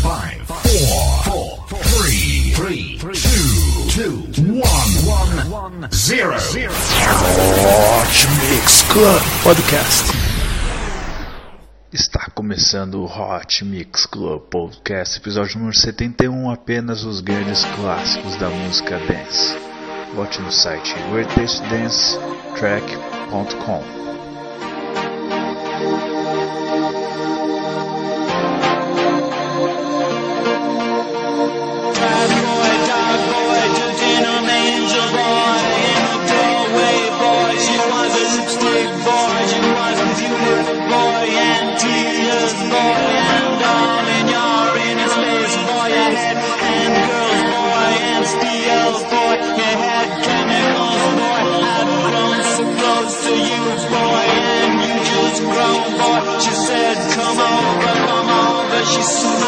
five, four, four, three, three, two, two, one, one, zero. Hot Mix Club Podcast. Está começando o Hot Mix Club Podcast, episódio número 71, apenas os grandes clássicos da música dance. Vote no site greatestdancetrack.com. She's so.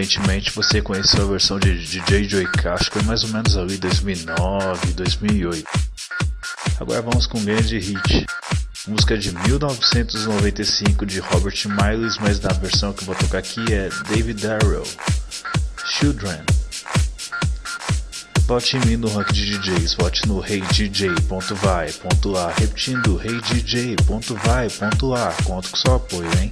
Recentemente você conheceu a versão de DJ Joy Cash, que foi mais ou menos ali 2009, 2008. Agora vamos com um grande hit. Música de 1995 de Robert Miles, mas na versão que eu vou tocar aqui é David Darrell. Children. Vote em mim no ranking de DJs, vote no reidj.vai.lá, repetindo reidj.vai.lá, conto com seu apoio, hein?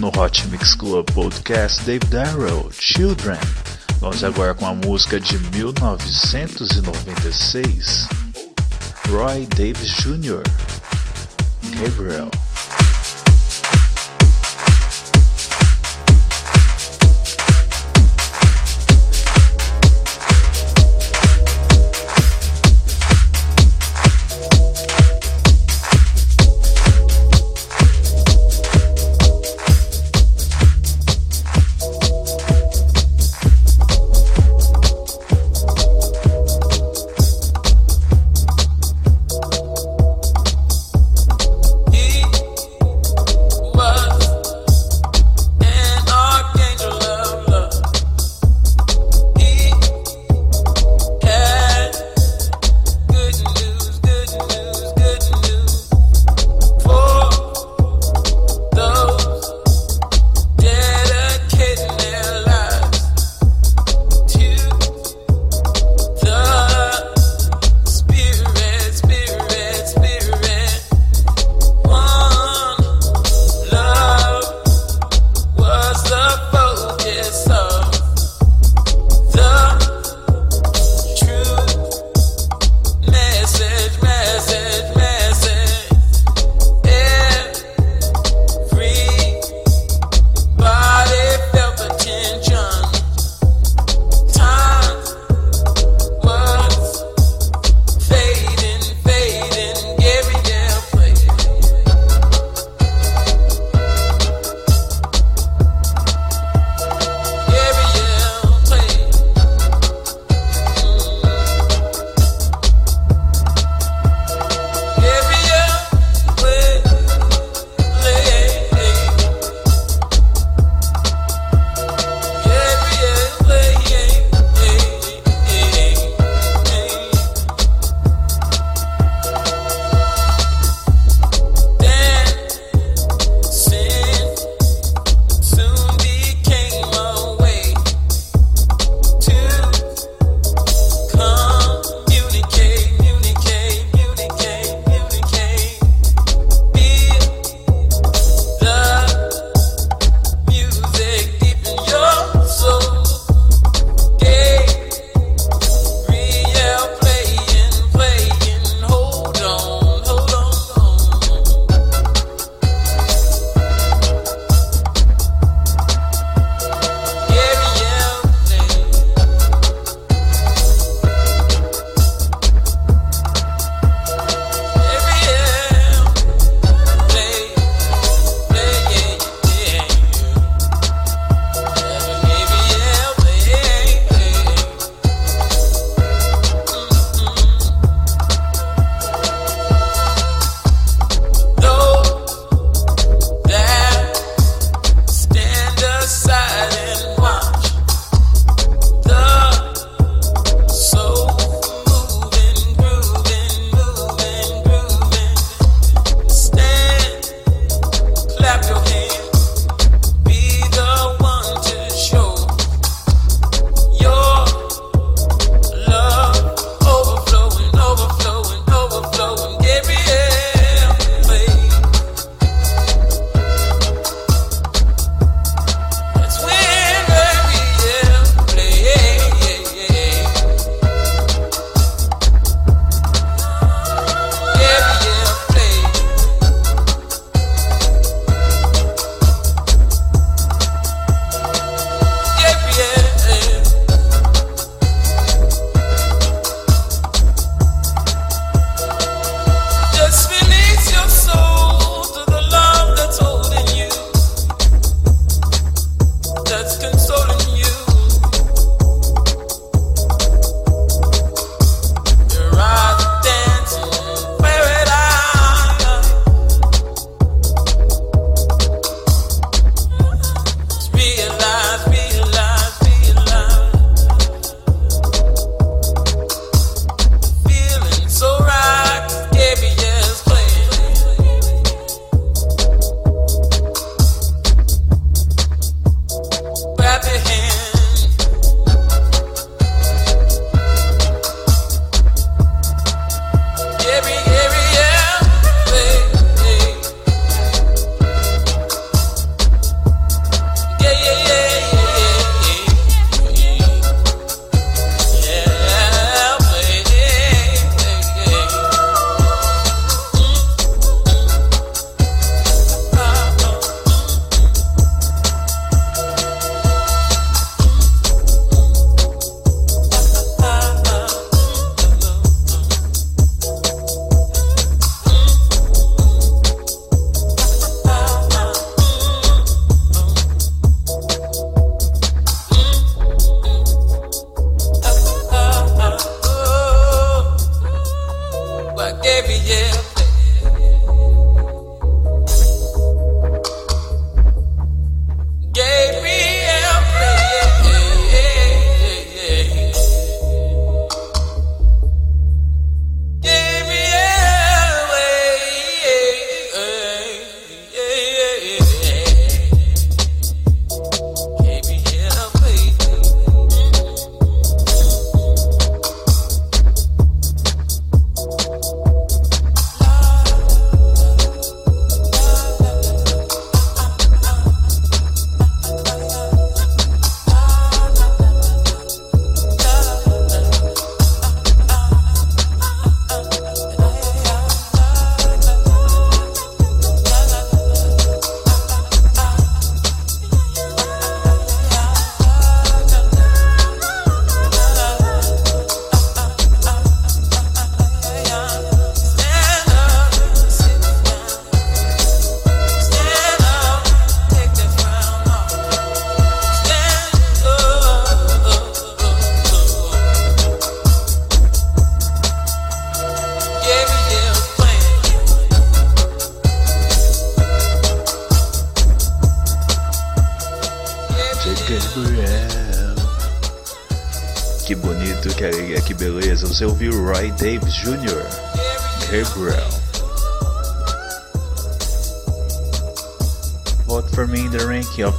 No Hot Mix Club Podcast Dave Darrell, Children. Vamos agora com a música de 1996, Roy Davis Jr., Gabriel.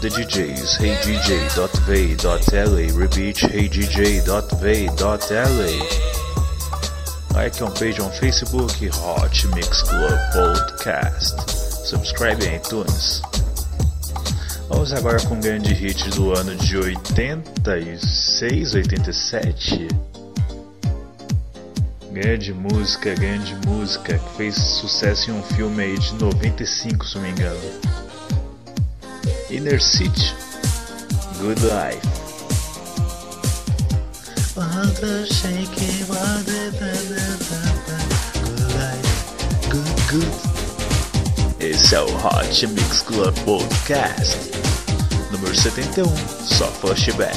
The DJs. HeyDJ.va.la. Repeat HeyDJ.va.la. Like on page on Facebook Hot Mix Club Podcast. Subscribe em iTunes. Vamos agora com um grande hit do ano de 86, 87. Grande música, grande música, que fez sucesso em um filme aí de 95, se não me engano. Inner City, Good Life. Good life, good, good. Esse é o Hot Mix Club Podcast número 71, só flashback.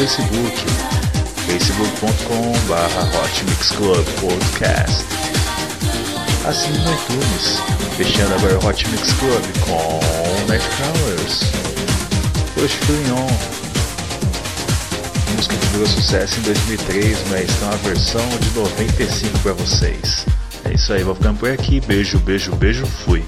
Facebook, facebook.com.br Hotmix Podcast. Assine no iTunes, fechando agora o Hot Mix Club com Nightcrawlers, Hoje On. música que virou sucesso em 2003, mas tem uma versão de 95 para vocês. É isso aí, vou ficando por aqui, beijo, beijo, beijo, fui.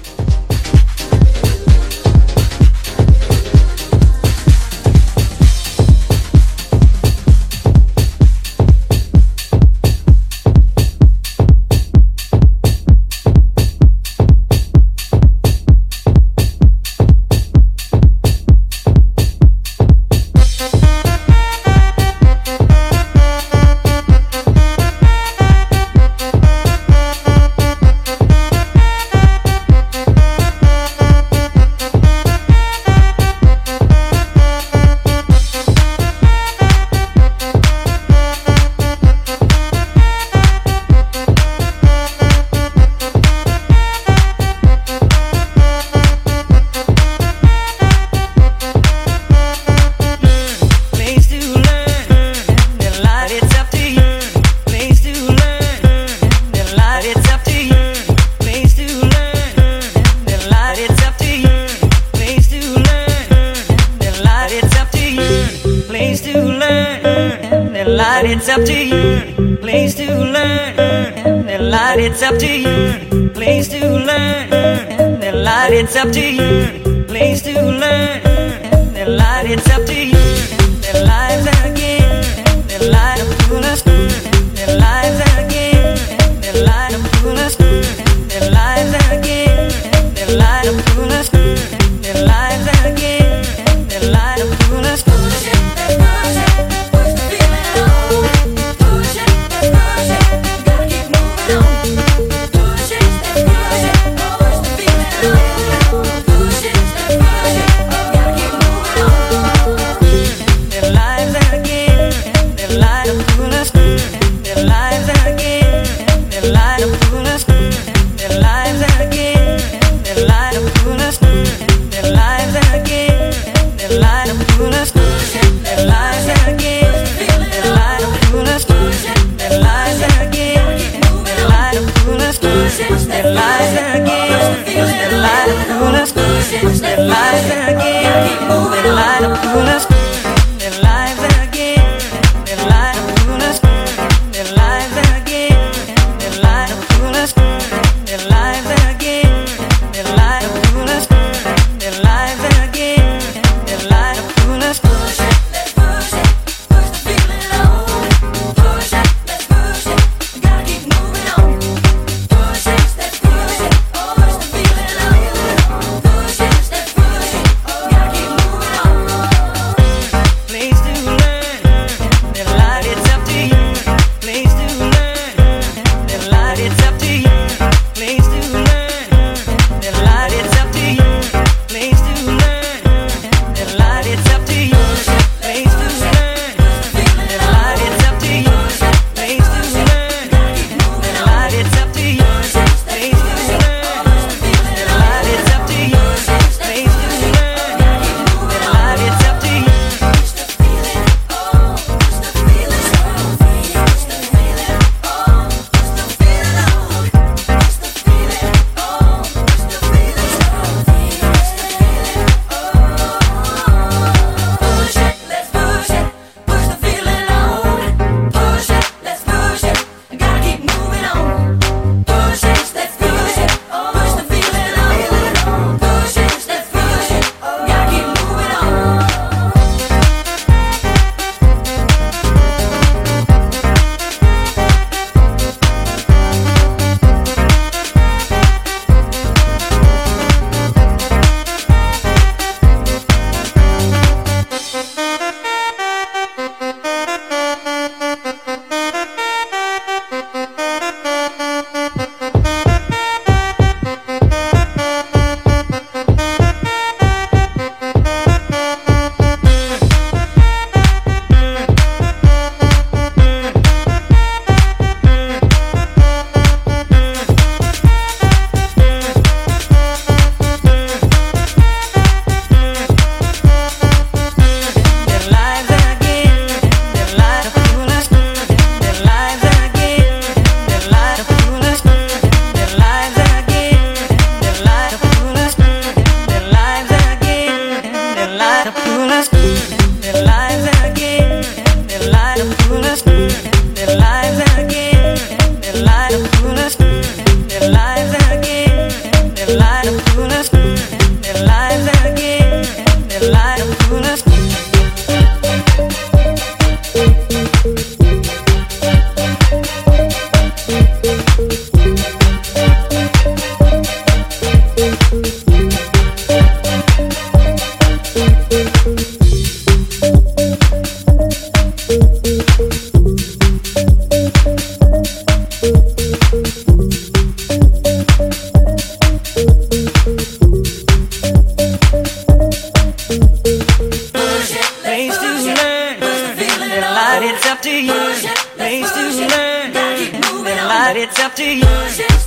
Things to learn. But it's up to you.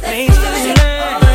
Things to learn.